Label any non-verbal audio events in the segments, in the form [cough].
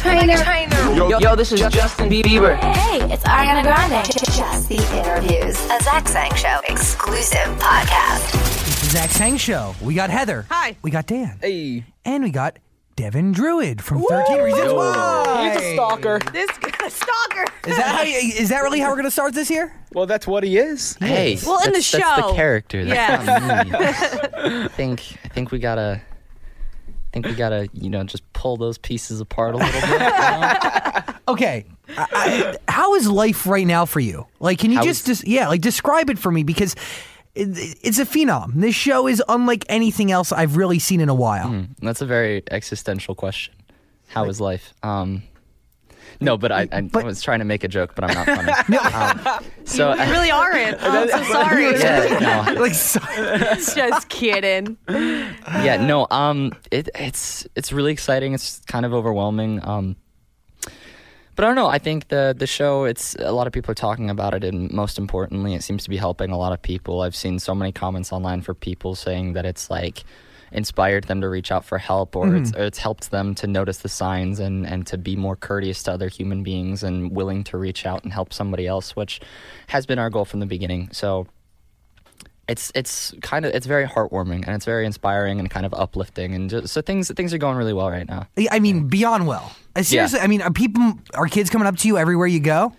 Trainer. Yo, yo, this is Justin Bieber. Hey, it's Ariana Grande. Just the interviews. A Zach Sang Show exclusive podcast. The Zach Sang Show. We got Heather. Hi. We got Dan. Hey. And we got Devin Druid from 13 Reasons Why. He's a stalker. This [laughs] a stalker. Is that how? You, is that really how we're gonna start this year? Well, that's what he is. Hey, Well, in the that's, that's show. the character. That's Yeah. [laughs] I think I think we gotta. I think we gotta, you know, just pull those pieces apart a little bit. you know? [laughs] Okay. I, I, how is life right now for you? Like, can you How just, is- just yeah, like describe it for me because it, it's a phenom. This show is unlike anything else I've really seen in a while. Hmm, That's a very existential question. How is life? Um, no, but I, I, But- was trying to make a joke, but I'm not funny. [laughs] um, so You really aren't. Oh, I'm so [laughs] sorry. yeah, no. [laughs] Like, so, Just kidding. yeah, no. Um, it, it's it's really exciting. It's kind of overwhelming. Um, but I don't know. I think the the show. It's a lot of people are talking about it, and most importantly, it seems to be helping a lot of people. I've seen so many comments online for people saying that it's like inspired them to reach out for help or it's or it's helped them to notice the signs and and to be more courteous to other human beings and willing to reach out and help somebody else which has been our goal from the beginning so it's it's kind of it's very heartwarming and it's very inspiring and kind of uplifting and just, so things things are going really well right now. I mean, beyond well. Uh, Seriously, I mean, are people, are kids coming up to you everywhere you go?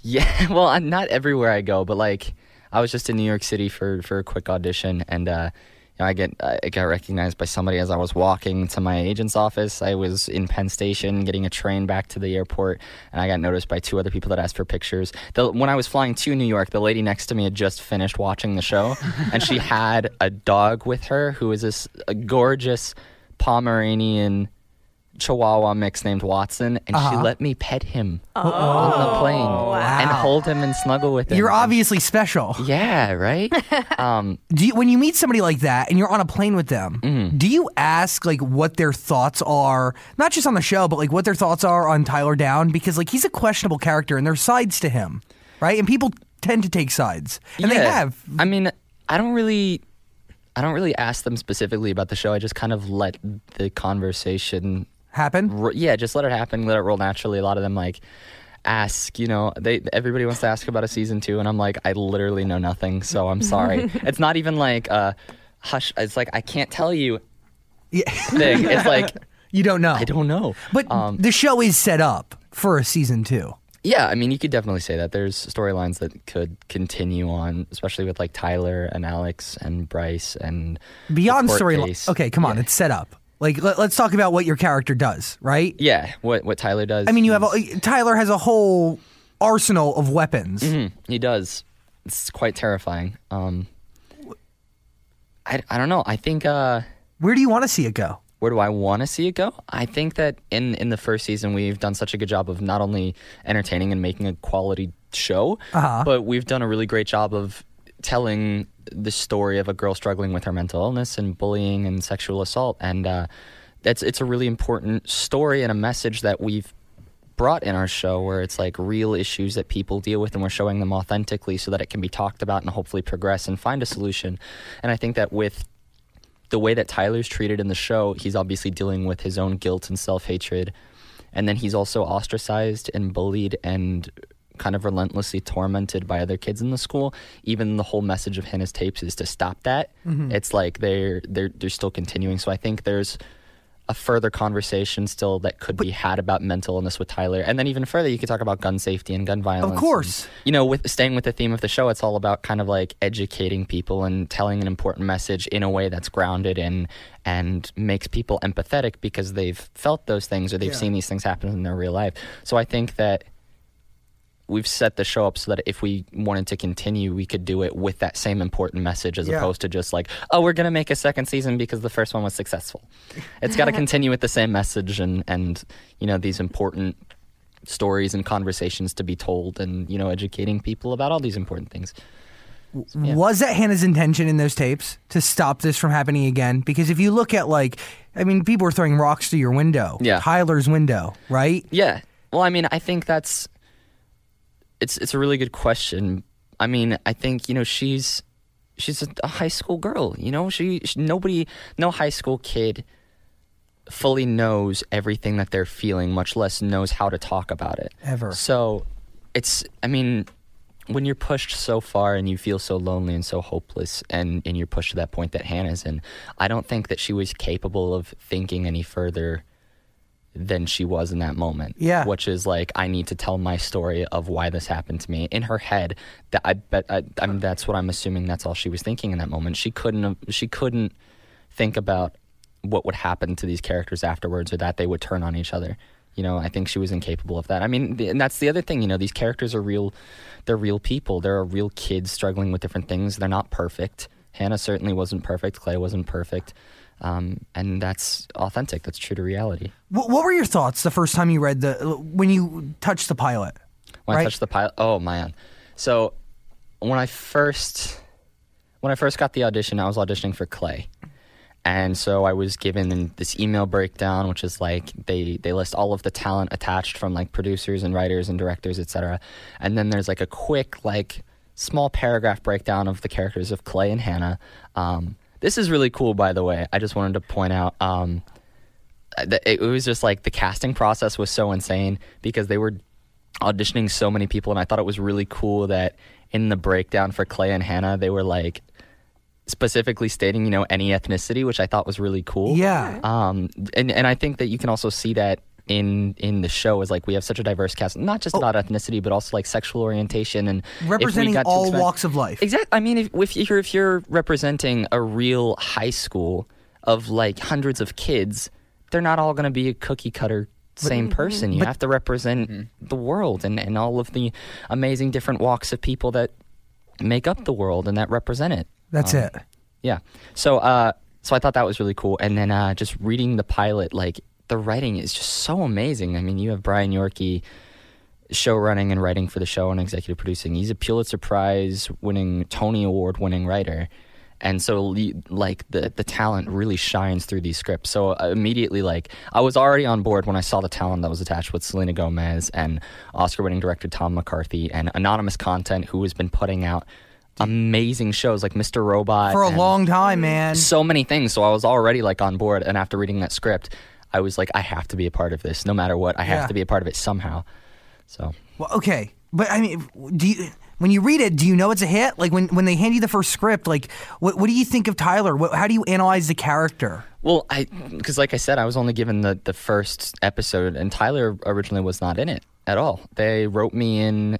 Yeah, [laughs] well, I'm not everywhere I go, but like I was just in New York City for for a quick audition and uh know, I get I got recognized by somebody as I was walking to my agent's office. I was in Penn Station getting a train back to the airport, and I got noticed by two other people that asked for pictures. The, when I was flying to New York, the lady next to me had just finished watching the show, [laughs] and she had a dog with her who is this a gorgeous Pomeranian Chihuahua mix named Watson, and she let me pet him on the plane and hold him and snuggle with him. You're And- obviously special. yeah, right. [laughs] um, Do you, when you meet somebody like that and you're on a plane with them, Mm-hmm. do you ask like what their thoughts are, not just on the show, but like what their thoughts are on Tyler Down? Because like he's a questionable character and there's sides to him, right? And people tend to take sides, and they have. I mean, I don't really, I don't really ask them specifically about the show. I just kind of let the conversation, Happen. yeah, just let it happen, let it roll naturally. A lot of them like ask, you know, they everybody wants to ask about a season two, and I'm like, I literally know nothing, so I'm [laughs] sorry. it's not even like uh hush. It's like I can't tell you Yeah. thing. It's like [laughs] you don't know. I don't know. But um, the show is set up for a season two. Yeah, I mean, you could definitely say that. There's storylines that could continue on, especially with like Tyler and Alex and Bryce and Beyond storyline. Okay, come on, Yeah. it's set up. Like let, us talk about what your character does, right? Yeah, what what Tyler does. I mean, you have a, Tyler has a whole arsenal of weapons. Mhm, he does. It's quite terrifying. Um, I I don't know. I think. Uh, Where do you want to see it go? where do I want to see it go? I think that in in the first season we've done such a good job of not only entertaining and making a quality show, Uh-huh. but we've done a really great job of telling the story of a girl struggling with her mental illness and bullying and sexual assault, and uh, that's it's a really important story and a message that we've brought in our show where it's like real issues that people deal with and we're showing them authentically so that it can be talked about and hopefully progress and find a solution. And I think that with the way that Tyler's treated in the show, he's obviously dealing with his own guilt and self hatred. And then he's also ostracized and bullied and kind of relentlessly tormented by other kids in the school. Even the whole message of his tapes is to stop that. Mm-hmm. It's like they're they're they're still continuing. So I think there's a further conversation still that could be had about mental illness with Tyler. And then even further, you could talk about gun safety and gun violence. Of course. And, you know, with staying with the theme of the show, it's all about kind of like educating people and telling an important message in a way that's grounded and and makes people empathetic because they've felt those things or they've seen these things happen in their real life. So I think that we've set the show up so that if we wanted to continue, we could do it with that same important message as Yeah. opposed to just like, oh, we're going to make a second season because the first one was successful. It's got to [laughs] continue with the same message and, and, you know, these important stories and conversations to be told and, you know, educating people about all these important things. Yeah. Was that Hannah's intention in those tapes to stop this from happening again? Because if you look at like, I mean, people are throwing rocks through your window, Yeah. Tyler's window, right? Yeah. Well, I mean, I think that's it's it's a really good question. I mean, I think you know she's she's a, a high school girl. You know, she, she nobody no high school kid fully knows everything that they're feeling, much less knows how to talk about it. Ever. So it's, I mean, when you're pushed so far and you feel so lonely and so hopeless and, and you're pushed to that point that Hannah's in, I don't think that she was capable of thinking any further than she was in that moment. Yeah. Which is like, I need to tell my story of why this happened to me. In her head, that I bet, I, I mean, that's what I'm assuming that's all she was thinking in that moment. She couldn't, she couldn't think about what would happen to these characters afterwards or that they would turn on each other. You know, I think she was incapable of that. I mean, and that's the other thing. You know, these characters are real. They're real people. They're real kids struggling with different things. They're not perfect. Hannah certainly wasn't perfect. Clay wasn't perfect, um, and that's authentic. That's true to reality. What, what were your thoughts the first time you read the when you touched the pilot? When Right. I touched the pilot, oh man! So when I first when I first got the audition, I was auditioning for Clay, and so I was given this email breakdown, which is like they they list all of the talent attached from like producers and writers and directors, etc. And then there's like a quick like small paragraph breakdown of the characters of Clay and Hannah. Um, this is really cool, by the way. I just wanted to point out. Um, that it was just like the casting process was so insane because they were auditioning so many people and I thought it was really cool that in the breakdown for Clay and Hannah they were like specifically stating you know any ethnicity which I thought was really cool Yeah. um and and I think that you can also see that in in the show is like we have such a diverse cast not just about ethnicity but also like sexual orientation and Representing got all expand- walks of life. Exactly. I mean, if, if you're if you're representing a real high school of like hundreds of kids, they're not all going to be a cookie cutter same person. You have to represent the world and, and all of the amazing different walks of people that make up the world and that represent it. That's it. Yeah. So uh so I thought that was really cool. And then uh just reading the pilot, like the writing is just so amazing. I mean, you have Brian Yorkey show running and writing for the show and executive producing. He's a Pulitzer Prize winning, Tony Award winning writer. And so, like the the talent really shines through these scripts. So uh, immediately, like I was already on board when I saw the talent that was attached with Selena Gomez and Oscar-winning director Tom McCarthy and anonymous content who has been putting out amazing shows like Mr. Robot For a long time, man. so many things. So I was already like on board, and after reading that script, I was like, I have to be a part of this, no matter what. I have Yeah. to be a part of it somehow. So Well, okay, but I mean, do you when you read it, do you know it's a hit? Like when when they hand you the first script, like what what do you think of Tyler? What, how do you analyze the character? Well, I because like I said, I was only given the the first episode, and Tyler originally was not in it at all. They wrote me in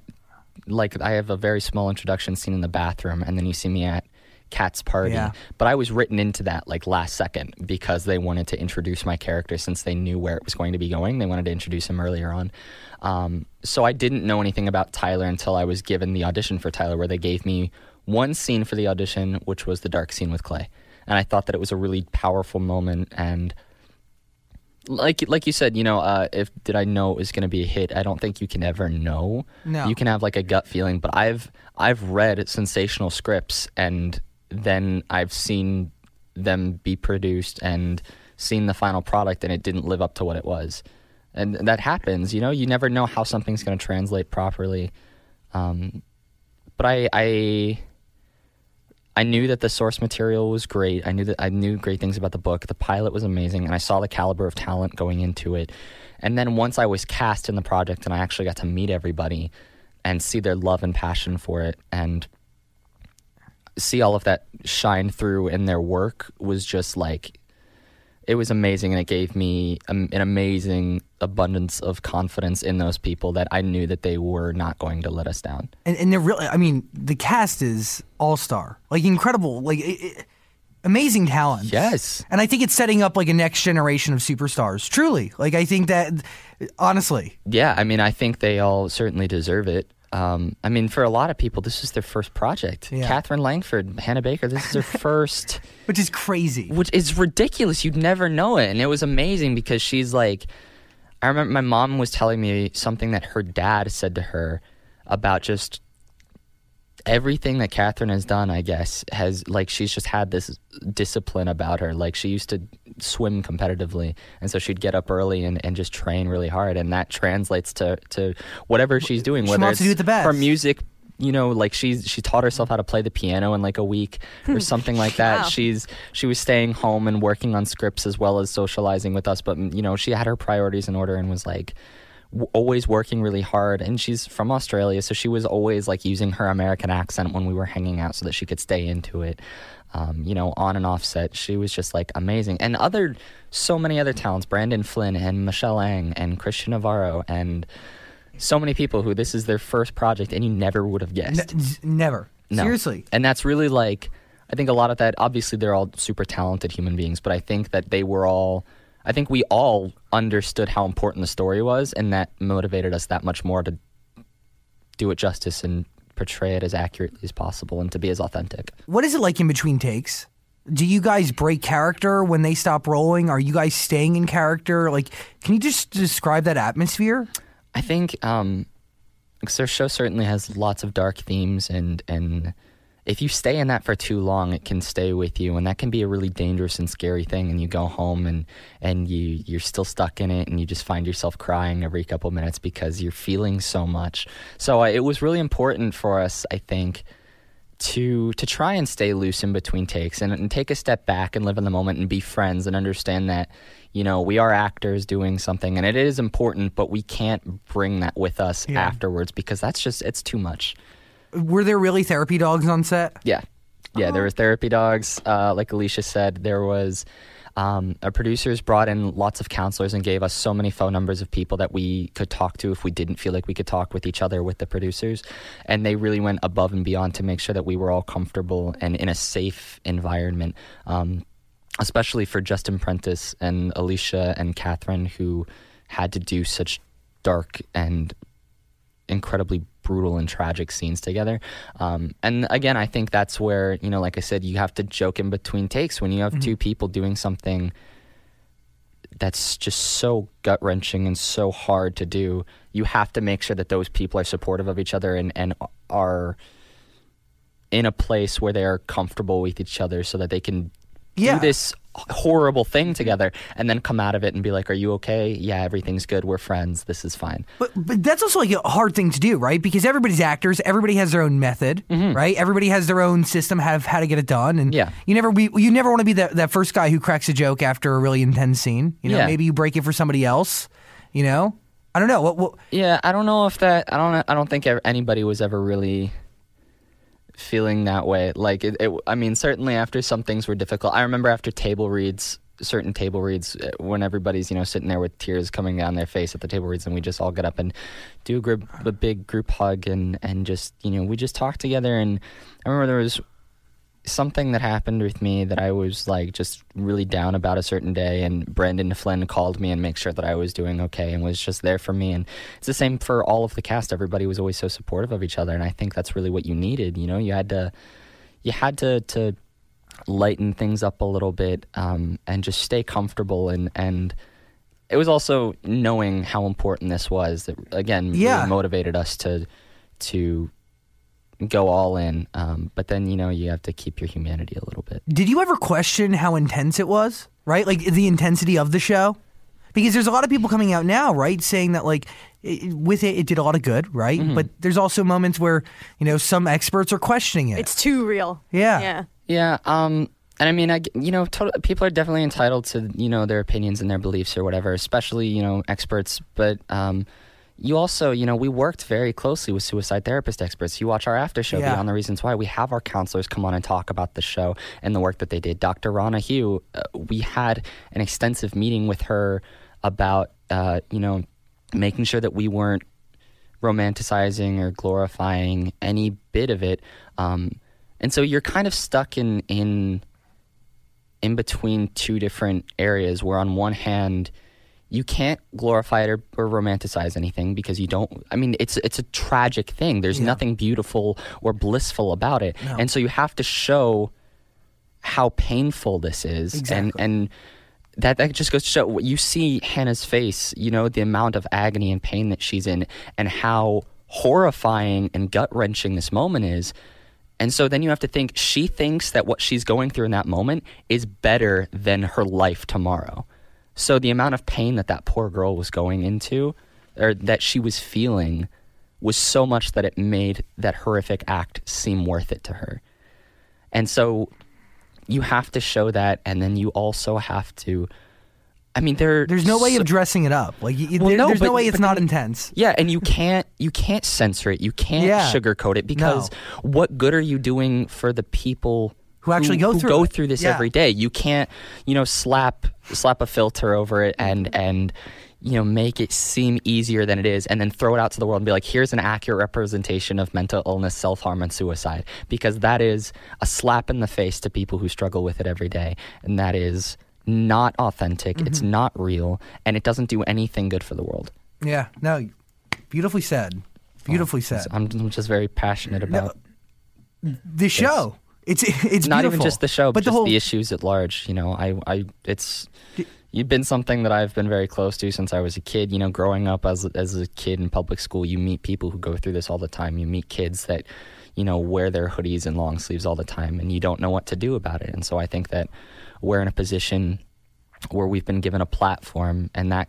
like I have a very small introduction scene in the bathroom, and then you see me at Cat's party. Yeah. But I was written into that like last second because they wanted to introduce my character since they knew where it was going to be going. They wanted to introduce him earlier on. Um, so I didn't know anything about Tyler until I was given the audition for Tyler, where they gave me one scene for the audition, which was the dark scene with Clay. And I thought that it was a really powerful moment and like like you said, you know, uh, if did I know it was going to be a hit? I don't think you can ever know. No. you can have like a gut feeling, but I've I've read sensational scripts and then I've seen them be produced and seen the final product and it didn't live up to what it was, and that happens. You know, you never know how something's going to translate properly. Um, but I I I knew that the source material was great. I knew that I knew great things about the book. The pilot was amazing, and I saw the caliber of talent going into it. And then once I was cast in the project, and I actually got to meet everybody and see their love and passion for it, and see all of that shine through in their work was just like it was amazing and it gave me an amazing abundance of confidence in those people that I knew that they were not going to let us down. And, and they're really, I mean, the cast is all star, like incredible, like it, it- amazing talent. Yes. And I think it's setting up like a next generation of superstars. Truly, like I think that, honestly, Yeah, I mean, I think they all certainly deserve it. Um, I mean, for a lot of people, this is their first project. Yeah. Katherine Langford, Hannah Baker, this is their [laughs] first, which is crazy. which is ridiculous. You'd never know it. And it was amazing because she's like, I remember my mom was telling me something that her dad said to her about just everything that Katherine has done, I guess, has like she's just had this discipline about her. Like she used to swim competitively, and so she'd get up early and, and just train really hard, and that translates to to whatever she's doing. She Whether wants to do the best. her music you know, like she's she taught herself how to play the piano in like a week or hmm. something like that. Wow. She's she was staying home and working on scripts as well as socializing with us. But you know, she had her priorities in order and was like w- always working really hard. And she's from Australia, so she was always like using her American accent when we were hanging out so that she could stay into it. Um, you know, on and off set, she was just like amazing. And other so many other talents, Brandon Flynn and Michele Ang and Christian Navarro and so many people who this is their first project and you never would have guessed. Never. No. Seriously. And that's really like, I think a lot of that, obviously, they're all super talented human beings, but I think that they were all, I think we all understood how important the story was, and that motivated us that much more to do it justice and portray it as accurately as possible and to be as authentic. What is it like in between takes? Do you guys break character when they stop rolling? Are you guys staying in character? Like, can you just describe that atmosphere? I think um, because their show certainly has lots of dark themes, and and if you stay in that for too long, it can stay with you, and that can be a really dangerous and scary thing. And you go home and and you you're still stuck in it, and you just find yourself crying every couple minutes because you're feeling so much. So uh, it was really important for us, I think. To, to try and stay loose in between takes and, and take a step back and live in the moment and be friends and understand that you know we are actors doing something and it is important but we can't bring that with us Yeah. afterwards because that's just it's too much Were there really therapy dogs on set? yeah. Yeah there was therapy dogs. Uh, like Alisha said there was um, our producers brought in lots of counselors and gave us so many phone numbers of people that we could talk to if we didn't feel like we could talk with each other with the producers. And they really went above and beyond to make sure that we were all comfortable and in a safe environment. Um, especially for Justin Prentice and Alisha and Katherine, who had to do such dark and incredibly brutal and tragic scenes together. Um, and again, I think that's where, you know, like I said, you have to joke in between takes when you have two people doing something that's just so gut wrenching and so hard to do. You have to make sure that those people are supportive of each other and, and are in a place where they are comfortable with each other so that they can Yeah. do this horrible thing together and then come out of it and be like, Are you okay? Yeah, everything's good. We're friends. This is fine. But but that's also like a hard thing to do, right? Because everybody's actors, everybody has their own method, right? Everybody has their own system have how to get it done, and Mm-hmm. Yeah. you never be you never want to be that that first guy who cracks a joke after a really intense scene. You know, Yeah. maybe you break it for somebody else. You know, I don't know what. what Yeah, I don't know if that. I don't. I don't think anybody was ever really feeling that way. Like it, it. I mean, certainly after some things were difficult. I remember after table reads, certain table reads, uh, when everybody's you know sitting there with tears coming down their face at the table reads, and we just all get up and do a, group, a big group hug and and just you know we just talk together. And I remember there was something that happened with me that I was like just really down about a certain day and Brandon Flynn called me and make sure that I was doing okay and was just there for me. And it's the same for all of the cast. Everybody was always so supportive of each other and I think that's really what you needed. You know you had to you had to to lighten things up a little bit um, and just stay comfortable. And and it was also knowing how important this was that again Yeah. really motivated us to to go all in um, but then you know you have to keep your humanity a little bit did you ever question how intense it was? Right, like the intensity of the show. Because there's a lot of people coming out now, right, saying that like it, with it, it did a lot of good, right? Mm-hmm. But there's also moments where you know some experts are questioning it. It's too real. Yeah. Yeah. Yeah, um, and I mean, I, g- you know, tot- people are definitely entitled to, you know, their opinions and their beliefs or whatever, especially, you know, experts. But um, you also, you know, we worked very closely with suicide therapist experts. You watch our after show, Yeah. Beyond the Reasons Why. We have our counselors come on and talk about the show and the work that they did. Dr. Rona Hu, uh, we had an extensive meeting with her about, uh, you know, making sure that we weren't romanticizing or glorifying any bit of it. Um, and so you're kind of stuck in in in between two different areas where on one hand you can't glorify it or, or romanticize anything because you don't i mean it's it's a tragic thing there's nothing beautiful or blissful about it and so you have to show how painful this is Exactly. and and that that just goes to show you see Hannah's face, you know, the amount of agony and pain that she's in and how horrifying and gut wrenching this moment is. And so then you have to think she thinks that what she's going through in that moment is better than her life tomorrow. So the amount of pain that that poor girl was going into or that she was feeling was so much that it made that horrific act seem worth it to her. And so you have to show that, and then you also have to. I mean, there. There's no way so- of dressing it up. Like, you, Well, there- no, there's no way it's not intense. Yeah, and you can't you can't censor it. You can't Yeah. sugarcoat it because what good are you doing for the people Who actually go who through go it. through this Yeah. every day? You can't you know slap slap a filter over it and and you know make it seem easier than it is and then throw it out to the world and be like here's an accurate representation of mental illness self-harm and suicide because that is a slap in the face to people who struggle with it every day and that is not authentic it's Mm-hmm. not real and it doesn't do anything good for the world Yeah. No. Beautifully said. Beautifully said. I'm, I'm just very passionate about the show. It's [laughs] it's not even just the show, but, but the just whole the issues at large. You know, I, I, it's you've been something that I've been very close to since I was a kid. You know, growing up as as a kid in public school, you meet people who go through this all the time. You meet kids that, you know, wear their hoodies and long sleeves all the time, and you don't know what to do about it. And so I think that we're in a position where we've been given a platform, and that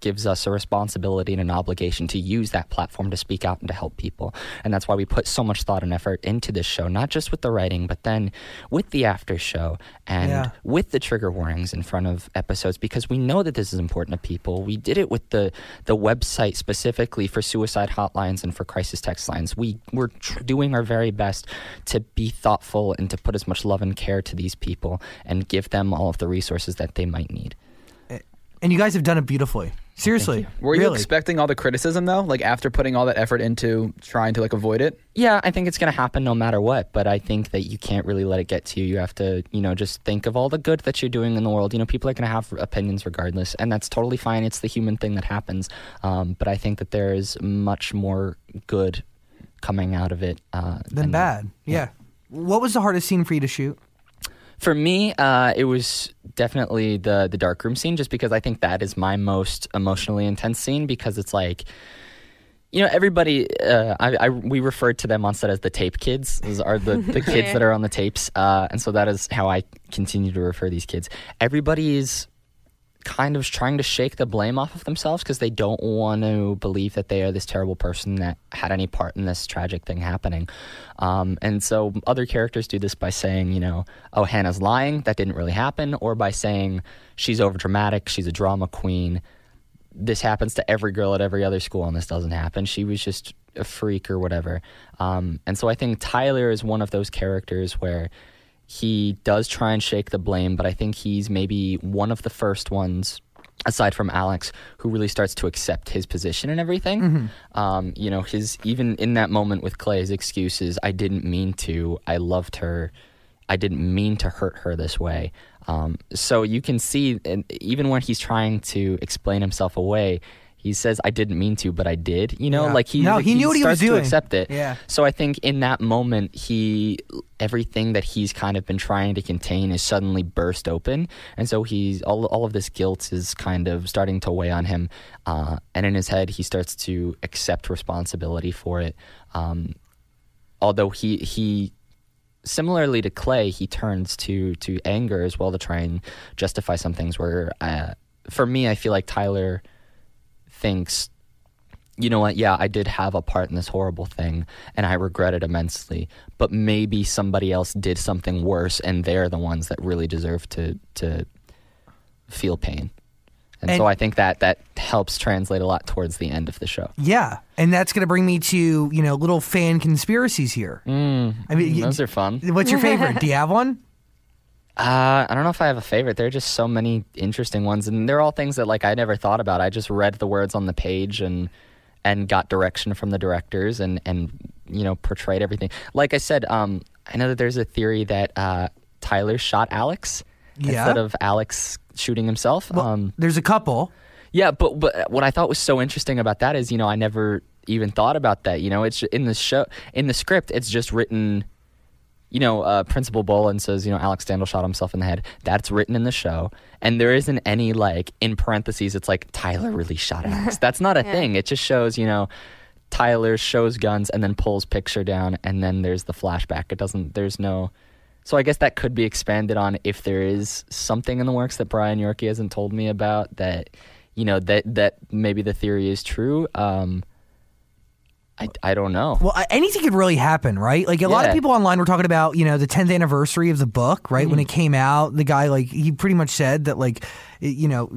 gives us a responsibility and an obligation to use that platform to speak out and to help people. And that's why we put so much thought and effort into this show, not just with the writing, but then with the after show and Yeah. with the trigger warnings in front of episodes because we know that this is important to people. We did it with the the website specifically for suicide hotlines and for crisis text lines. We were tr- doing our very best to be thoughtful and to put as much love and care to these people and give them all of the resources that they might need. and you guys have done it beautifully. Seriously. Were you really. expecting all the criticism though? Like after putting all that effort into trying to like avoid it? Yeah, I think it's going to happen no matter what, but I think that you can't really let it get to you. You have to, you know, just think of all the good that you're doing in the world. You know, people are going to have opinions regardless, and that's totally fine. It's the human thing that happens. Um, but I think that there is much more good coming out of it uh, Than and- bad. Yeah. What was the hardest scene for you to shoot? For me, uh, it was definitely the the dark room scene, just because I think that is my most emotionally intense scene because it's like. You know, everybody. Uh, I, I we referred to them on set as the tape kids. Those are the, the [laughs] kids that are on the tapes, uh, and so that is how I continue to refer these kids. Everybody is kind of trying to shake the blame off of themselves because they don't want to believe that they are this terrible person that had any part in this tragic thing happening. Um, and so other characters do this by saying, you know, oh, Hannah's lying, that didn't really happen, or by saying she's overdramatic, she's a drama queen. This happens to every girl at every other school, and this doesn't happen. She was just a freak or whatever. Um, and so I think Tyler is one of those characters where he does try and shake the blame, but I think he's maybe one of the first ones, aside from Alex, who really starts to accept his position and everything. Um, you know, his even in that moment with Clay's excuses, I didn't mean to. I loved her. I didn't mean to hurt her this way. Um, so you can see, and even when he's trying to explain himself away, he says, "I didn't mean to, but I did." You know, Yeah. like he No, he knew what he was starts to accept it. Yeah. So I think in that moment, he everything that he's kind of been trying to contain is suddenly burst open, and so he's all all of this guilt is kind of starting to weigh on him, uh, and in his head he starts to accept responsibility for it. Um, although he he similarly to Clay, he turns to to anger as well to try and justify some things. Where uh, for me, I feel like Tyler thinks you know what? Yeah, I did have a part in this horrible thing, and I regret it immensely. But maybe somebody else did something worse, and they're the ones that really deserve to to feel pain. And, And- so I think that that helps translate a lot towards the end of the show. Yeah, and that's going to bring me to you know little fan conspiracies here. I mean, Mm, Those are fun. what's your favorite? [laughs] Do you have one? Uh, I don't know if I have a favorite. There are just so many interesting ones, and they're all things that like I never thought about. I just read the words on the page and and got direction from the directors and and you know portrayed everything. Like I said, um, I know that there's a theory that uh, Tyler shot Alex Yeah. instead of Alex shooting himself. Well, um, there's a couple. yeah, but but what I thought was so interesting about that is you know I never even thought about that. You know, it's in the show in the script. It's just written. You know, uh, Principal Bolan says, you know, Alex Standall shot himself in the head. That's written in the show, and there isn't any like in parentheses. It's like Tyler really shot [laughs] Alex. That's not a thing. It just shows, you know, Tyler shows guns and then pulls picture down, and then there's the flashback. It doesn't. There's no. So I guess that could be expanded on if there is something in the works that Brian Yorkey hasn't told me about that, you know, that that maybe the theory is true. Um, I, I don't know. Well, anything could really happen, right? Like a lot of people online were talking about, you know, the 10th anniversary of the book, right? Mm-hmm. When it came out, the guy like he pretty much said that like you know,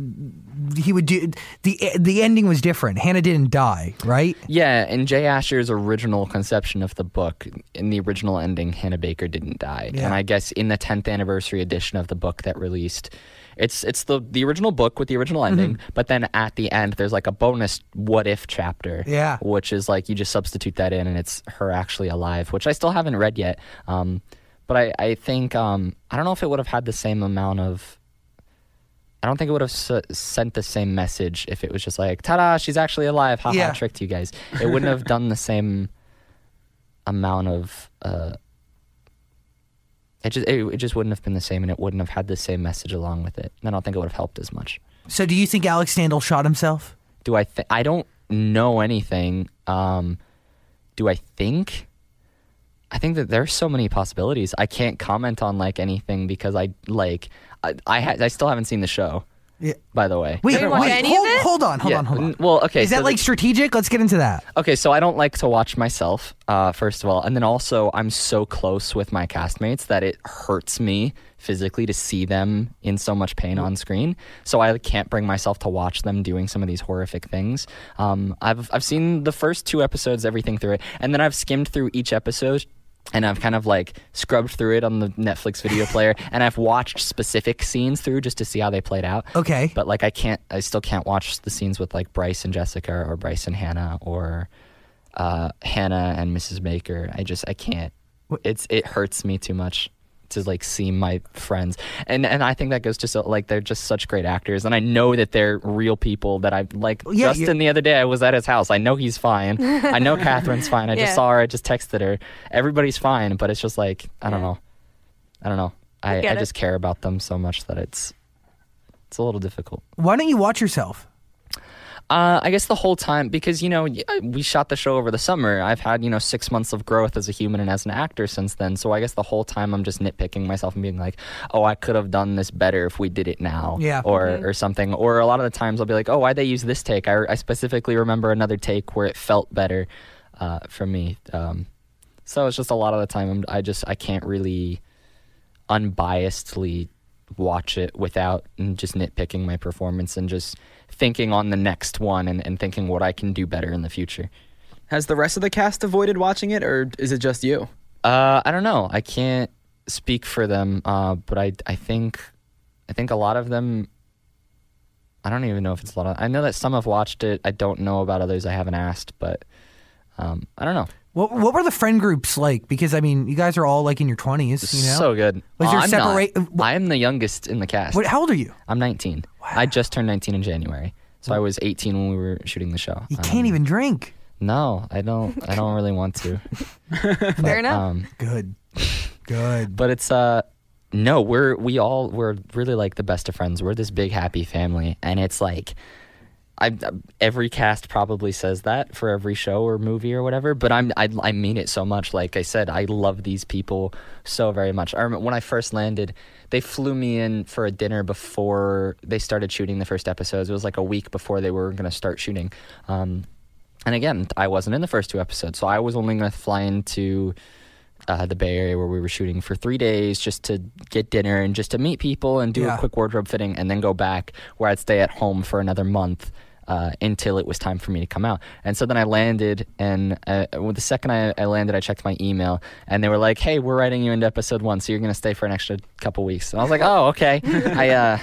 he would do the the ending was different. Hannah didn't die, right? Yeah, in Jay Asher's original conception of the book, in the original ending, Hannah Baker didn't die. Yeah. And I guess in the 10th anniversary edition of the book that released, it's it's the the original book with the original ending, but then at the end there's like a bonus what if chapter. Yeah. Which is like you just substitute that in and it's her actually alive, which I still haven't read yet. Um, but I, I think um, I don't know if it would have had the same amount of I don't think it would have s- sent the same message if it was just like, "Ta-da, she's actually alive!" Haha, Yeah. tricked you guys. It wouldn't have [laughs] done the same amount of. Uh, it just it, it just wouldn't have been the same, and it wouldn't have had the same message along with it. And I don't think it would have helped as much. So do you think Alex Standall shot himself? Do I? Th- I don't know anything. Um, do I think? I think that there's so many possibilities. I can't comment on like anything because I like I I, ha- I still haven't seen the show. Yeah. By the way, Wait, haven't wait, any of hold, it? hold on, hold Yeah, on, hold on. Well, okay. Is that like strategic? Let's get into that. Okay, so I don't like to watch myself, uh, first of all. And then also, I'm so close with my castmates that it hurts me physically to see them in so much pain on screen. So I can't bring myself to watch them doing some of these horrific things. Um, I've, I've seen the first two episodes, everything through it. And then I've skimmed through each episode. And I've kind of like scrubbed through it on the Netflix video player, [laughs] and I've watched specific scenes through just to see how they played out. Okay. But like I can't I still can't watch the scenes with like Bryce and Jessica or Bryce and Hannah or uh, Hannah and Mrs. Baker. I just I can't. It's it hurts me too much to like see my friends. And and I think that goes to so like they're just such great actors and I know that they're real people that I like Yeah, Justin the other day I was at his house. I know he's fine. I know [laughs] Katherine's fine. I just Yeah. saw her, I just texted her. Everybody's fine, but it's just like I don't know. I don't know. I, I get it. just care about them so much that it's it's a little difficult. Why don't you watch yourself? Uh, I guess the whole time because you know we shot the show over the summer. I've had you know six months of growth as a human and as an actor since then. So I guess the whole time I'm just nitpicking myself and being like, oh, I could have done this better if we did it now, Yeah. or or something. Or a lot of the times I'll be like, oh, why'd they use this take? I, I specifically remember another take where it felt better uh, for me. Um, so it's just a lot of the time I'm, I just I can't really unbiasedly watch it without mm, just nitpicking my performance and just thinking on the next one and, and thinking what I can do better in the future. Has the rest of the cast avoided watching it, or is it just you? Uh, I don't know. I can't speak for them, uh, but I I think I think a lot of them. I don't even know if it's a lot of. I know that some have watched it. I don't know about others. I haven't asked, but um, I don't know. What what were the friend groups like? Because I mean, you guys are all like in your twenties. You know. So good. Was there I'm separate- Not. I'm the youngest in the cast. What, how old are you? I'm 19. Wow. I just turned 19 in January, so I was 18 when we were shooting the show. You Um, can't even drink. No, I don't. I don't really want to. [laughs] Fair enough. Um, Good. Good. but it's uh, no, we're we all we're really like the best of friends. We're this big happy family, and it's like. I, every cast probably says that for every show or movie or whatever, but I'm I, I mean it so much. Like I said, I love these people so very much. I remember when I first landed, they flew me in for a dinner before they started shooting the first episodes. It was like a week before they were going to start shooting. Um, and again, I wasn't in the first two episodes, so I was only going to fly into uh, the Bay Area where we were shooting for three days just to get dinner and just to meet people and do Yeah. a quick wardrobe fitting, and then go back where I'd stay at home for another month. Uh, until it was time for me to come out, and so then I landed, and uh, well, the second I, I landed, I checked my email, and they were like, "Hey, we're writing you into episode one, so you're gonna stay for an extra couple weeks." And I was like, "Oh, okay." I uh,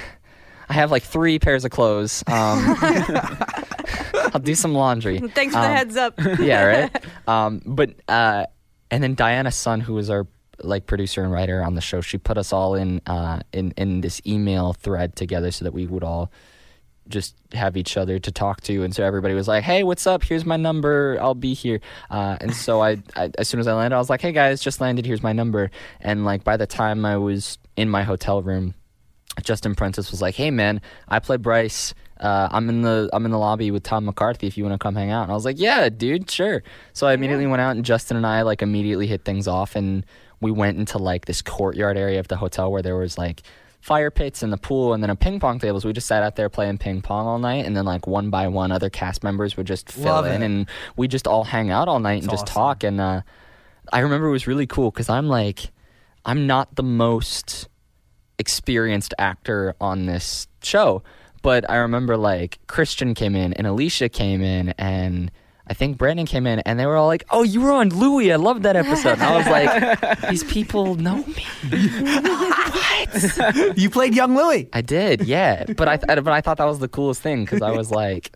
I have like three pairs of clothes. Um, [laughs] I'll do some laundry. Thanks for the Um, heads up. yeah, right. [laughs] Um, but uh, and then Diana Son, who was our like producer and writer on the show, she put us all in uh, in in this email thread together so that we would all just have each other to talk to, and so everybody was like, "Hey, what's up? Here's my number. I'll be here." Uh, and so I, I, as soon as I landed, I was like, "Hey guys, just landed. Here's my number." And like by the time I was in my hotel room, Justin Prentice was like, "Hey man, I play Bryce. Uh, I'm in the I'm in the lobby with Tom McCarthy. If you want to come hang out." And I was like, "Yeah, dude, sure." So I immediately went out, and Justin and I like immediately hit things off, and we went into like this courtyard area of the hotel where there was like fire pits and the pool and then a ping pong tables. We just sat out there playing ping pong all night, and then like one by one, other cast members would just fill Love in, it. and we just all hang out all night and That's just awesome. talk. And uh, I remember it was really cool because I'm like, I'm not the most experienced actor on this show. But I remember like Christian came in and Alisha came in and I think Brandon came in and they were all like, "Oh, you were on Louie. I loved that episode." And I was like, [laughs] "These people know me." what? [laughs] you played young Louis. I did, yeah. But I th- but I thought that was the coolest thing because I was like,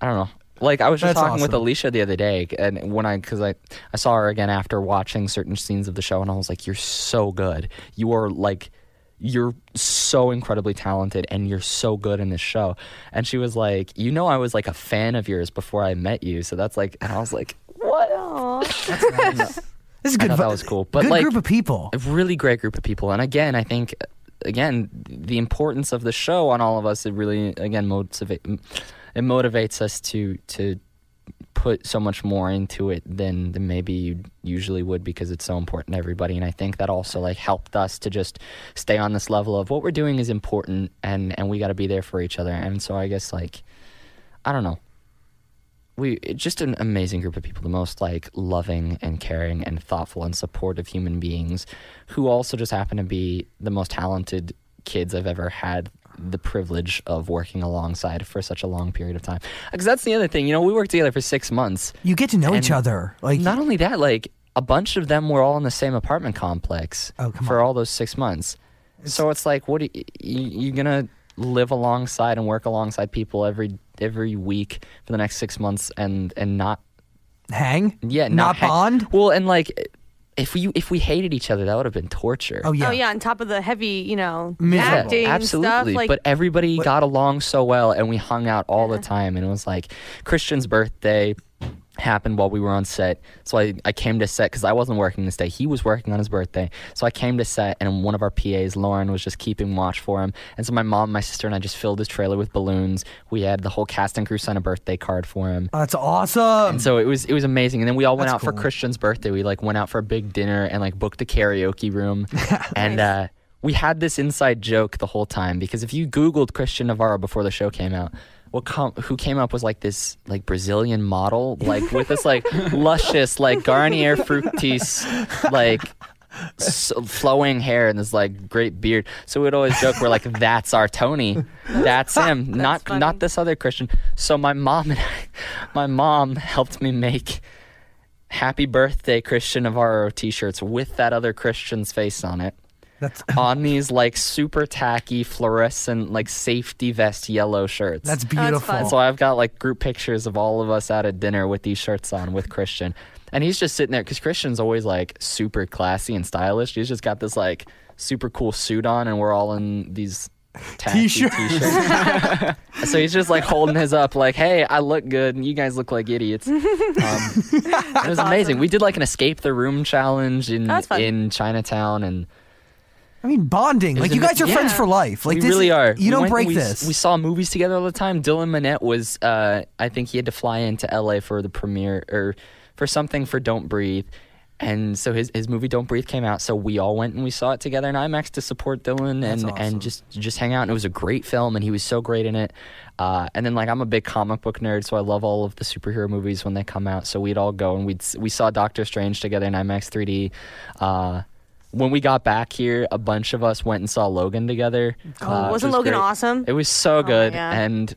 I don't know. Like I was just That's talking with. Alisha the other day, and when I because I I saw her again after watching certain scenes of the show, and I was like, "You're so good. You are like." You're so incredibly talented and you're so good in this show. And she was like, You know, I was like a fan of yours before I met you. So that's like, and I was like, What? [laughs] This is I good. thought that was cool. But good like, group of people. a really great group of people. And again, I think again the importance of the show on all of us. It really again motivate it motivates us to to put so much more into it than, than maybe you usually would because it's so important to everybody. And i think that also like helped us to just stay on this level of what we're doing is important and and we got to be there for each other. And so i guess like i don't know. We just an amazing group of people the most like loving and caring and thoughtful and supportive human beings who also just happen to be the most talented kids i've ever had the privilege of working alongside for such a long period of time because that's the other thing you know we worked together for six months You get to know each other. Like not only that like a bunch of them were all in the same apartment complex Oh, for on. all those six months so it's like what are you, you gonna live alongside and work alongside people every every week for the next six months and and not hang. yeah Not not, hang- bond? well and like if we if we hated each other that would have been torture Oh yeah. Oh yeah, on top of the heavy, you know, Miserable. Yeah, absolutely. stuff. Like, but everybody got along so well, and we hung out all the time. And it was like Christian's birthday happened while we were on set. So I, I came to set because I wasn't working this day. He was working on his birthday. So I came to set, and one of our PAs, Lauren, was just keeping watch for him. And so my mom, my sister, and I just filled his trailer with balloons. We had the whole cast and crew sign a birthday card for him. That's awesome. And so it was it was amazing. And then we all went That's out for. Christian's birthday. We like went out for a big dinner and like booked a karaoke room. [laughs] and uh, we had this inside joke the whole time because if you Googled Christian Navarro before the show came out, what com- who came up was like this like Brazilian model like with this like [laughs] luscious like Garnier Fructis like s flowing hair and this like great beard. So we'd always joke we're like that's our Tony, that's [laughs] him, not funny. not this other Christian. So my mom and I, my mom helped me make happy birthday Christian Navarro t-shirts with that other Christian's face on it that's [laughs] on these like super tacky fluorescent like safety vest yellow shirts. that's that's beautiful. fun. And so I've got like group pictures of all of us out at dinner with these shirts on with Christian. And he's just sitting there because Christian's always like super classy and stylish. He's just got this like super cool suit on, and we're all in these tacky T-shirts. t-shirts. [laughs] so he's just like holding his up, like, "Hey, I look good, and you guys look like idiots." Um, [laughs] it was amazing. We did like an escape the room challenge in in Chinatown, and I mean, bonding. Like you guys are friends for life. Like we this, really are. You We don't went break we, this. We saw movies together all the time. Dylan Minnette was, uh, I think he had to fly into LA for the premiere or for something for Don't Breathe. And so his, his movie Don't Breathe came out, so we all went and we saw it together in IMAX to support Dylan That's and, awesome. and just just hang out. And it was a great film, and he was so great in it. Uh, and then like I'm a big comic book nerd, so I love all of the superhero movies when they come out. So we'd all go and we'd we saw Doctor Strange together in IMAX 3D. Uh, when we got back here, a bunch of us went and saw Logan together. Oh, uh, wasn't was Logan great. awesome? It was so my good, God. and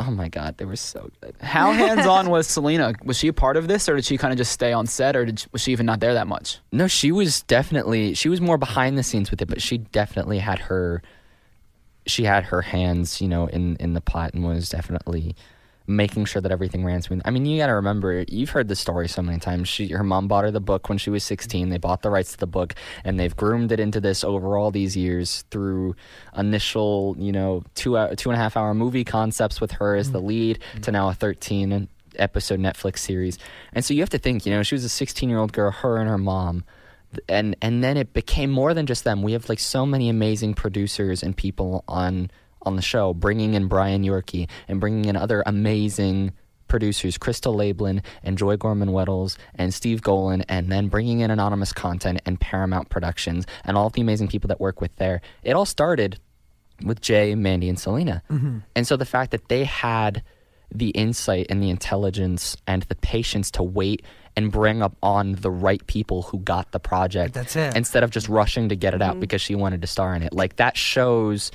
oh my god, they were so good. [laughs] How hands on was Selena? Was she a part of this, or did she kind of just stay on set, or did, was she even not there that much? No, she was definitely she was more behind the scenes with it, but she definitely had her she had her hands, you know, in in the pot and was definitely making sure that everything ran smooth. I mean, you got to remember, you've heard the story so many times. She her mom bought her the book when she was 16. They bought the rights to the book and they've groomed it into this over all these years through initial, you know, 2 hour, two and a half hour movie concepts with her as the mm. lead to mm. now a 13 episode Netflix series. And so you have to think, you know, she was a 16 year old girl, her and her mom. And and then it became more than just them. We have like so many amazing producers and people on on the show, bringing in Brian Yorkey and bringing in other amazing producers Kristel Laiblin and Joy Gorman Wettels and Steve Golin, and then bringing in anonymous content and Paramount Productions and all of the amazing people that work with there. It all started with Jay, Mandy, and Selena. Mm-hmm. And so the fact that they had the insight and the intelligence and the patience to wait and bring up on the right people who got the project That's it. instead of just rushing to get it out mm-hmm. because she wanted to star in it. Like that shows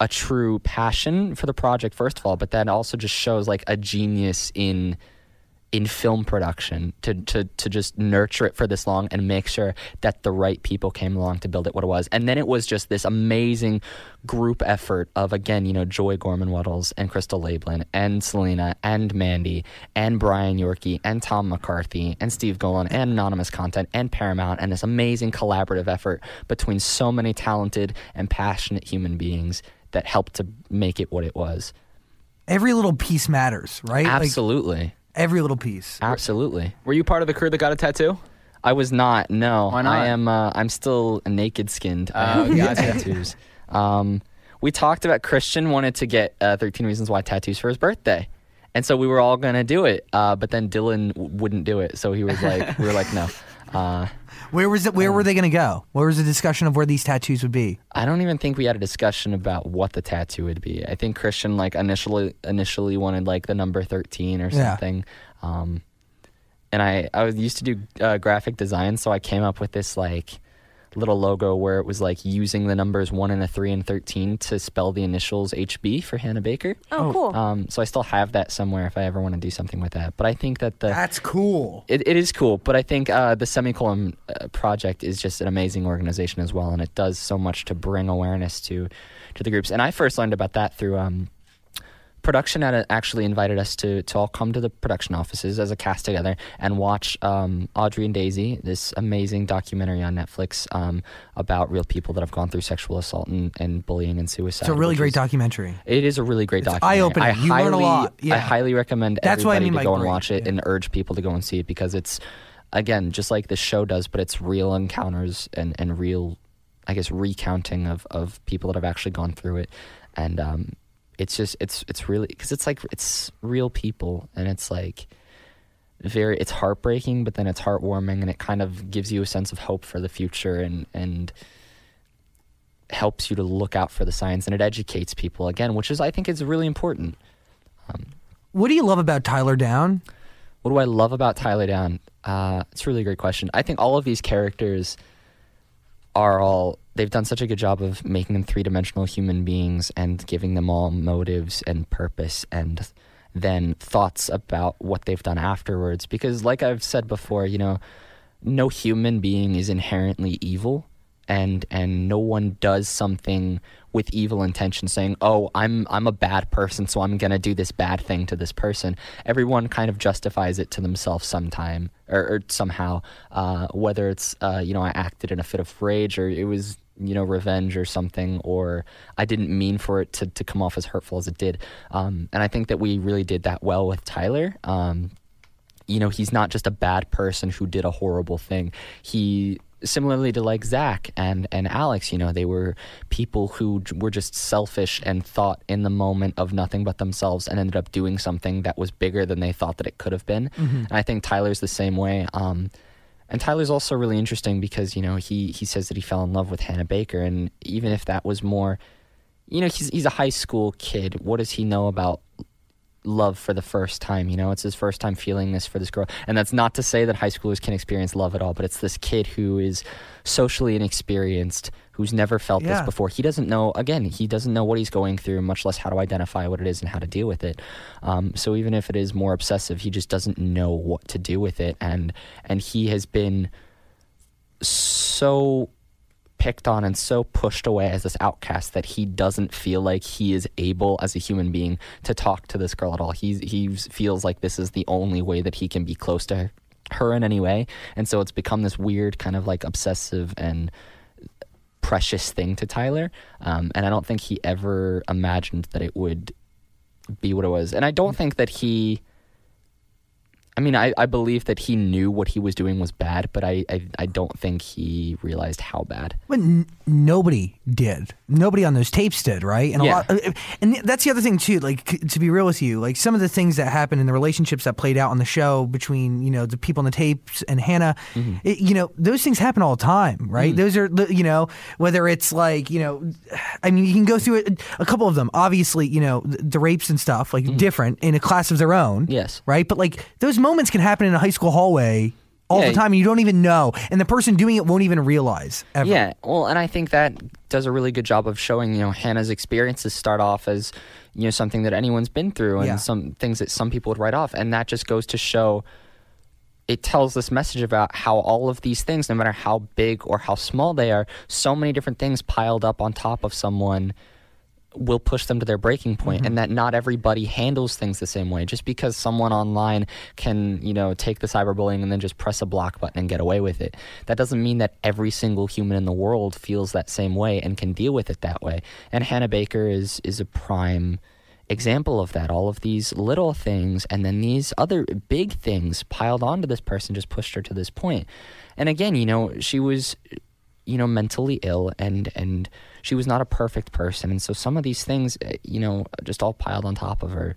a true passion for the project first of all, but then also just shows like a genius in in film production to, to to just nurture it for this long and make sure that the right people came along to build it what it was. And then it was just this amazing group effort of again, you know, Joy Gorman Wettels and Kristel Laiblin and Selena and Mandy and Brian Yorkey and Tom McCarthy and Steve Golin and Anonymous Content and Paramount and this amazing collaborative effort between so many talented and passionate human beings that helped to make it what it was. Every little piece matters, right? Like, Absolutely. every little piece. Absolutely. Were you part of the crew that got a tattoo? I was not. No, Why not? I am. Uh, I'm still naked skinned. I Oh, have tattoos. Um, we talked about Christian wanted to get uh, 13 Reasons Why tattoos for his birthday, and so we were all gonna do it. Uh, but then Dylan w- wouldn't do it, so he was like, we were like, no. Where was it? Where were they going to go? Where was the discussion of where these tattoos would be? I don't even think we had a discussion about what the tattoo would be. I think Christian like initially initially wanted like the number 13 or Yeah. something. Um, and I I was used to do uh, graphic design, so I came up with this like little logo where it was like using the numbers 1 and a 3 and 13 to spell the initials HB for Hannah Baker. Oh, cool. Um, so I still have that somewhere if I ever want to do something with that. But I think that the That's cool. it, it is cool, but I think uh, the Semicolon uh, Project is just an amazing organization as well, and it does so much to bring awareness to to the groups. And I first learned about that through um, production. Had actually invited us to to all come to the production offices as a cast together and watch um, Audrie and Daisy, this amazing documentary on Netflix um, about real people that have gone through sexual assault and, and bullying and suicide. It's a really great is- documentary. it is a really great documentary. eye-opening. I You learn a highly, lot. Yeah. I highly recommend That's what I everybody mean to go and watch it yeah. and urge people to go and see it because it's, again, just like the show does, but it's real encounters and, and real, I guess, recounting of, of people that have actually gone through it. And um, it's just, it's, it's really, because it's like, it's real people and it's like, very it's heartbreaking but then it's heartwarming and it kind of gives you a sense of hope for the future and and helps you to look out for the signs and it educates people again which is i think is really important. What do you love about Tyler Down? what do i love about tyler down? Uh, it's a really great question. I think all of these characters are all they've done such a good job of making them three-dimensional human beings and giving them all motives and purpose and then thoughts about what they've done afterwards. Because like i've said before you know no human being is inherently evil and and no one does something with evil intention saying oh i'm i'm a bad person so i'm going to do this bad thing to this person. Everyone kind of justifies it to themselves sometime or, or somehow uh, whether it's uh, you know i acted in a fit of rage or it was you know revenge or something or i didn't mean for it to, to come off as hurtful as it did um, and i think that we really did that well with tyler um, you know, he's not just a bad person who did a horrible thing. He similarly to like Zach and and Alex, you know, they were people who were just selfish and thought in the moment of nothing but themselves and ended up doing something that was bigger than they thought that it could have been. And I think Tyler's the same way. Um, and Tyler's also really interesting because you know he he says that he fell in love with Hannah Baker, and even if that was more, you know, he's he's a high school kid. What does he know about love for the first time. You know, it's his first time feeling this for this girl. And that's not to say that high schoolers can experience love at all, but it's this kid who is socially inexperienced, who's never felt Yeah. this before. He doesn't know, again, he doesn't know what he's going through, much less how to identify what it is and how to deal with it. Um, so even if it is more obsessive, he just doesn't know what to do with it. And, and he has been so picked on and so pushed away as this outcast that he doesn't feel like he is able as a human being to talk to this girl at all. He he feels like this is the only way that he can be close to her, her in any way, and so it's become this weird kind of like obsessive and precious thing to Tyler. Um, and I don't think he ever imagined that it would be what it was. And I don't think that he. I mean, I, I believe that he knew what he was doing was bad, but I, I, I don't think he realized how bad. But n- nobody did. Nobody on those tapes did, right? And a Yeah. lot, uh, and that's the other thing too. Like to be real with you, like some of the things that happened in the relationships that played out on the show between you know the people on the tapes and Hannah, Mm-hmm. it, you know those things happen all the time, right? Mm. Those are you know whether it's like you know, I mean you can go through it, a couple of them. Obviously, you know the, the rapes and stuff like different in a class of their own. Mm. Yes. right. But like those moments can happen in a high school hallway. All Yeah. the time, and you don't even know, and the person doing it won't even realize. Ever. Yeah, well, and I think that does a really good job of showing, you know, Hannah's experiences start off as, you know, something that anyone's been through and Yeah. some things that some people would write off. And that just goes to show it tells this message about how all of these things, no matter how big or how small they are, so many different things piled up on top of someone will push them to their breaking point and mm-hmm. that not everybody handles things the same way. Just because someone online can you know take the cyberbullying and then just press a block button and get away with it that doesn't mean that every single human in the world feels that same way and can deal with it that way. And hannah baker is is a prime example of that. All of these little things and then these other big things piled onto this person just pushed her to this point. And again you know she was you know mentally ill and and she was not a perfect person and so some of these things uh, you know just all piled on top of her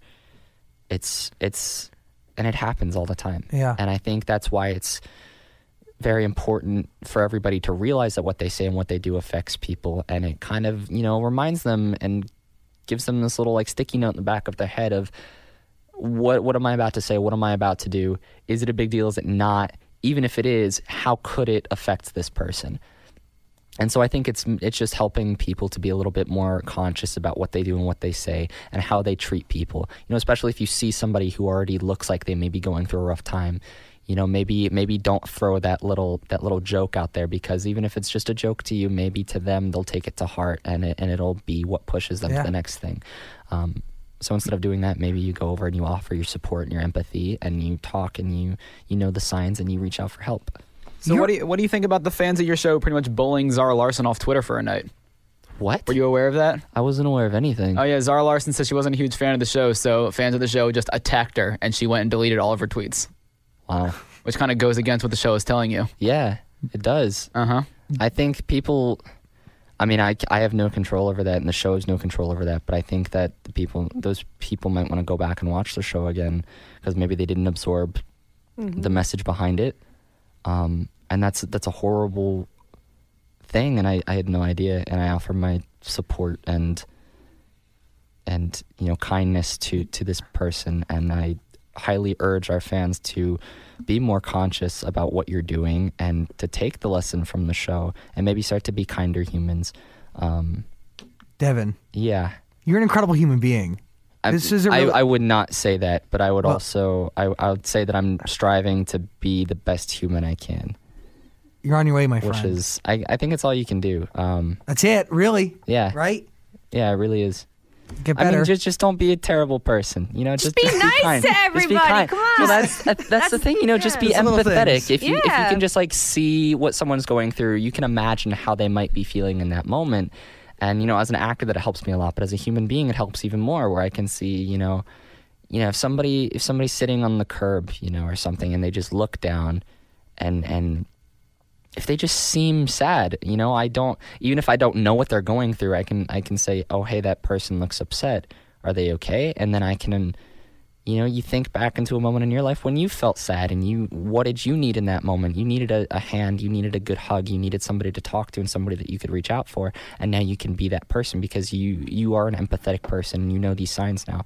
it's it's and it happens all the time Yeah. and i think that's why it's very important for everybody to realize that what they say and what they do affects people and it kind of you know reminds them and gives them this little like sticky note in the back of their head of what what am I about to say? What am I about to do? Is it a big deal? Is it not? Even if it is, how could it affect this person? And so I think it's it's just helping people to be a little bit more conscious about what they do and what they say and how they treat people. You know, especially if you see somebody who already looks like they may be going through a rough time. You know, maybe maybe don't throw that little that little joke out there because even if it's just a joke to you, maybe to them they'll take it to heart and it, and it'll be what pushes them Yeah. to the next thing. Um, so instead of doing that, maybe you go over and you offer your support and your empathy and you talk and you you know the signs and you reach out for help. So what do you what do you think about the fans of your show pretty much bullying Zara Larsson off Twitter for a night? What? Were you aware of that? I wasn't aware of anything. Oh yeah, Zara Larsson said she wasn't a huge fan of the show, so fans of the show just attacked her, and she went and deleted all of her tweets, wow. which kind of goes against what the show is telling you. Yeah, it does. Uh huh. I think people. I mean, I, I have no control over that, and the show has no control over that. But I think that the people, those people, might want to go back and watch the show again because maybe they didn't absorb the message behind it, um, and that's that's a horrible thing. And I, I had no idea, and I offer my support and and you know kindness to to this person, and I highly urge our fans to be more conscious about what you're doing and to take the lesson from the show and maybe start to be kinder humans. Um, Devin, yeah. you're an incredible human being. I'm- This is a I, I would not say that, but I would Well- also I, I would say that I'm striving to be the best human I can, You're on your way, my which friend. Which is I, I think it's all you can do. Um, That's it, really. yeah, Right? yeah, it really is. Get better. I mean, just just don't be a terrible person. You know, just, be nice kind. to Just be everybody, kind. come Well, on. that's that's, the thing. You know, just be Just empathetic. If you if you can just like see what someone's going through, you can imagine how they might be feeling in that moment. And you know, as an actor, that helps me a lot. But as a human being, it helps even more. Where I can see, you know, you know, if somebody if somebody's sitting on the curb, you know, or something, and they just look down, and and if they just seem sad, you know, I don't even if I don't know what they're going through, I can I can say, "Oh, hey, that person looks upset. Are they okay?" And then I can you know, you think back into a moment in your life when you felt sad and you what did you need in that moment? You needed a, a hand, you needed a good hug, you needed somebody to talk to and somebody that you could reach out for. And now you can be that person because you you are an empathetic person and you know these signs now.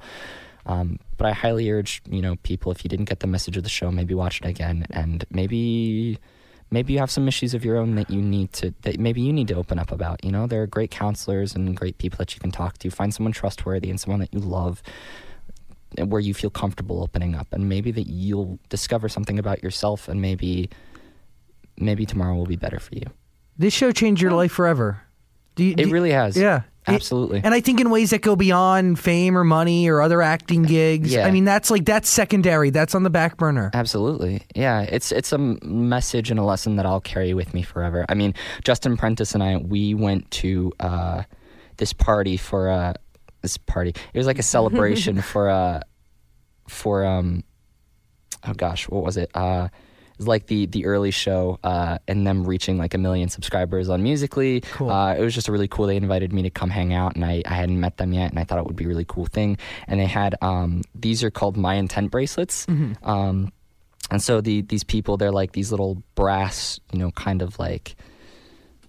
Um, but I highly urge, you know, people if you didn't get the message of the show, maybe watch it again and maybe maybe you have some issues of your own that you need to that maybe you need to open up about you know there are great counselors and great people that you can talk to find someone trustworthy and someone that you love where you feel comfortable opening up and maybe that you'll discover something about yourself and maybe maybe tomorrow will be better for you this show changed your life forever. Do you, it really has Yeah. Absolutely and I think in ways that go beyond fame or money or other acting gigs. Yeah. I mean, that's like that's secondary. That's on the back burner. Absolutely. Yeah, it's it's a message and a lesson that I'll carry with me forever. I mean, Justin Prentice and I we went to uh, this party for uh, this party. It was like a [laughs] celebration for uh, for um oh gosh, what was it? Uh, was like the the early show uh, and them reaching like a million subscribers on Musical.ly. Cool. Uh, it was just a really cool. They invited me to come hang out, and I, I hadn't met them yet, and I thought it would be a really cool thing. And they had um, these are called My Intent bracelets. Um, and so the these people, they're like these little brass, you know, kind of like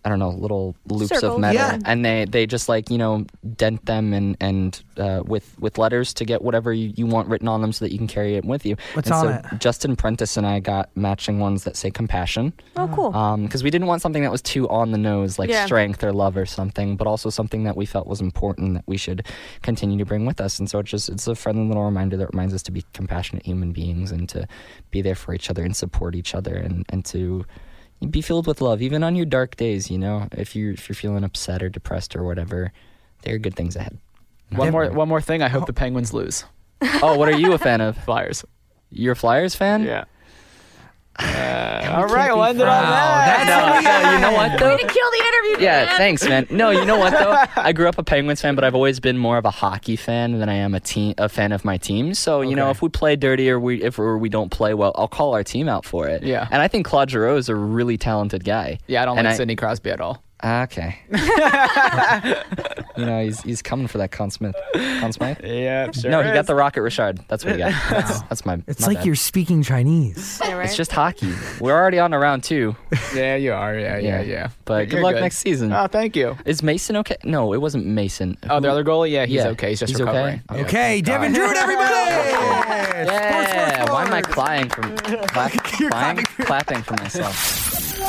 I don't know, little loops Circles. of metal, Yeah. and they they just like you know dent them and and uh, with with letters to get whatever you, you want written on them so that you can carry it with you. What's and on so it? Justin Prentice and I got matching ones that say compassion Oh, cool. Um because we didn't want something that was too on the nose, like Yeah. strength or love or something, but also something that we felt was important that we should continue to bring with us. And so it's just it's a friendly little reminder that reminds us to be compassionate human beings and to be there for each other and support each other and and to be filled with love even on your dark days. You know, if you are if you're feeling upset or depressed or whatever, there are good things ahead. One more one more thing. I hope the Penguins lose. [laughs] Oh, what are you a fan of? Flyers. You're a Flyers fan? Yeah. [laughs] Uh, we all can't right, be we'll end it on that. That's No, no, you know what though? Interview, Yeah, man. thanks, man. No, you know what though? [laughs] I grew up a Penguins fan, but I've always been more of a hockey fan than I am a team a fan of my team. So you know, if we play dirty or we if or we don't play well, I'll call our team out for it. Yeah. and I think Claude Giroux is a really talented guy. Yeah, I don't And like I- Sidney Crosby at all. Ah, okay. you know, he's he's coming for that Conn Smythe. Conn Smythe? Yeah, sure. no, he got the Rocket Richard. That's what he got. [laughs] That's, that's my. It's my like bad. you're speaking Chinese. Yeah, right? It's just hockey. We're already on to round two. Yeah, you are. Yeah, yeah, Yeah. yeah. But good You're luck next season. Oh, thank you. Is Mason okay? No, it wasn't Mason. Oh, the other goalie? Yeah, he's Yeah, okay. He's just he's recovering. Oh, okay. Okay, Devin Druid, everybody. [laughs] Yeah. Why am I sports. crying from clap, [laughs] clapping. clapping for myself?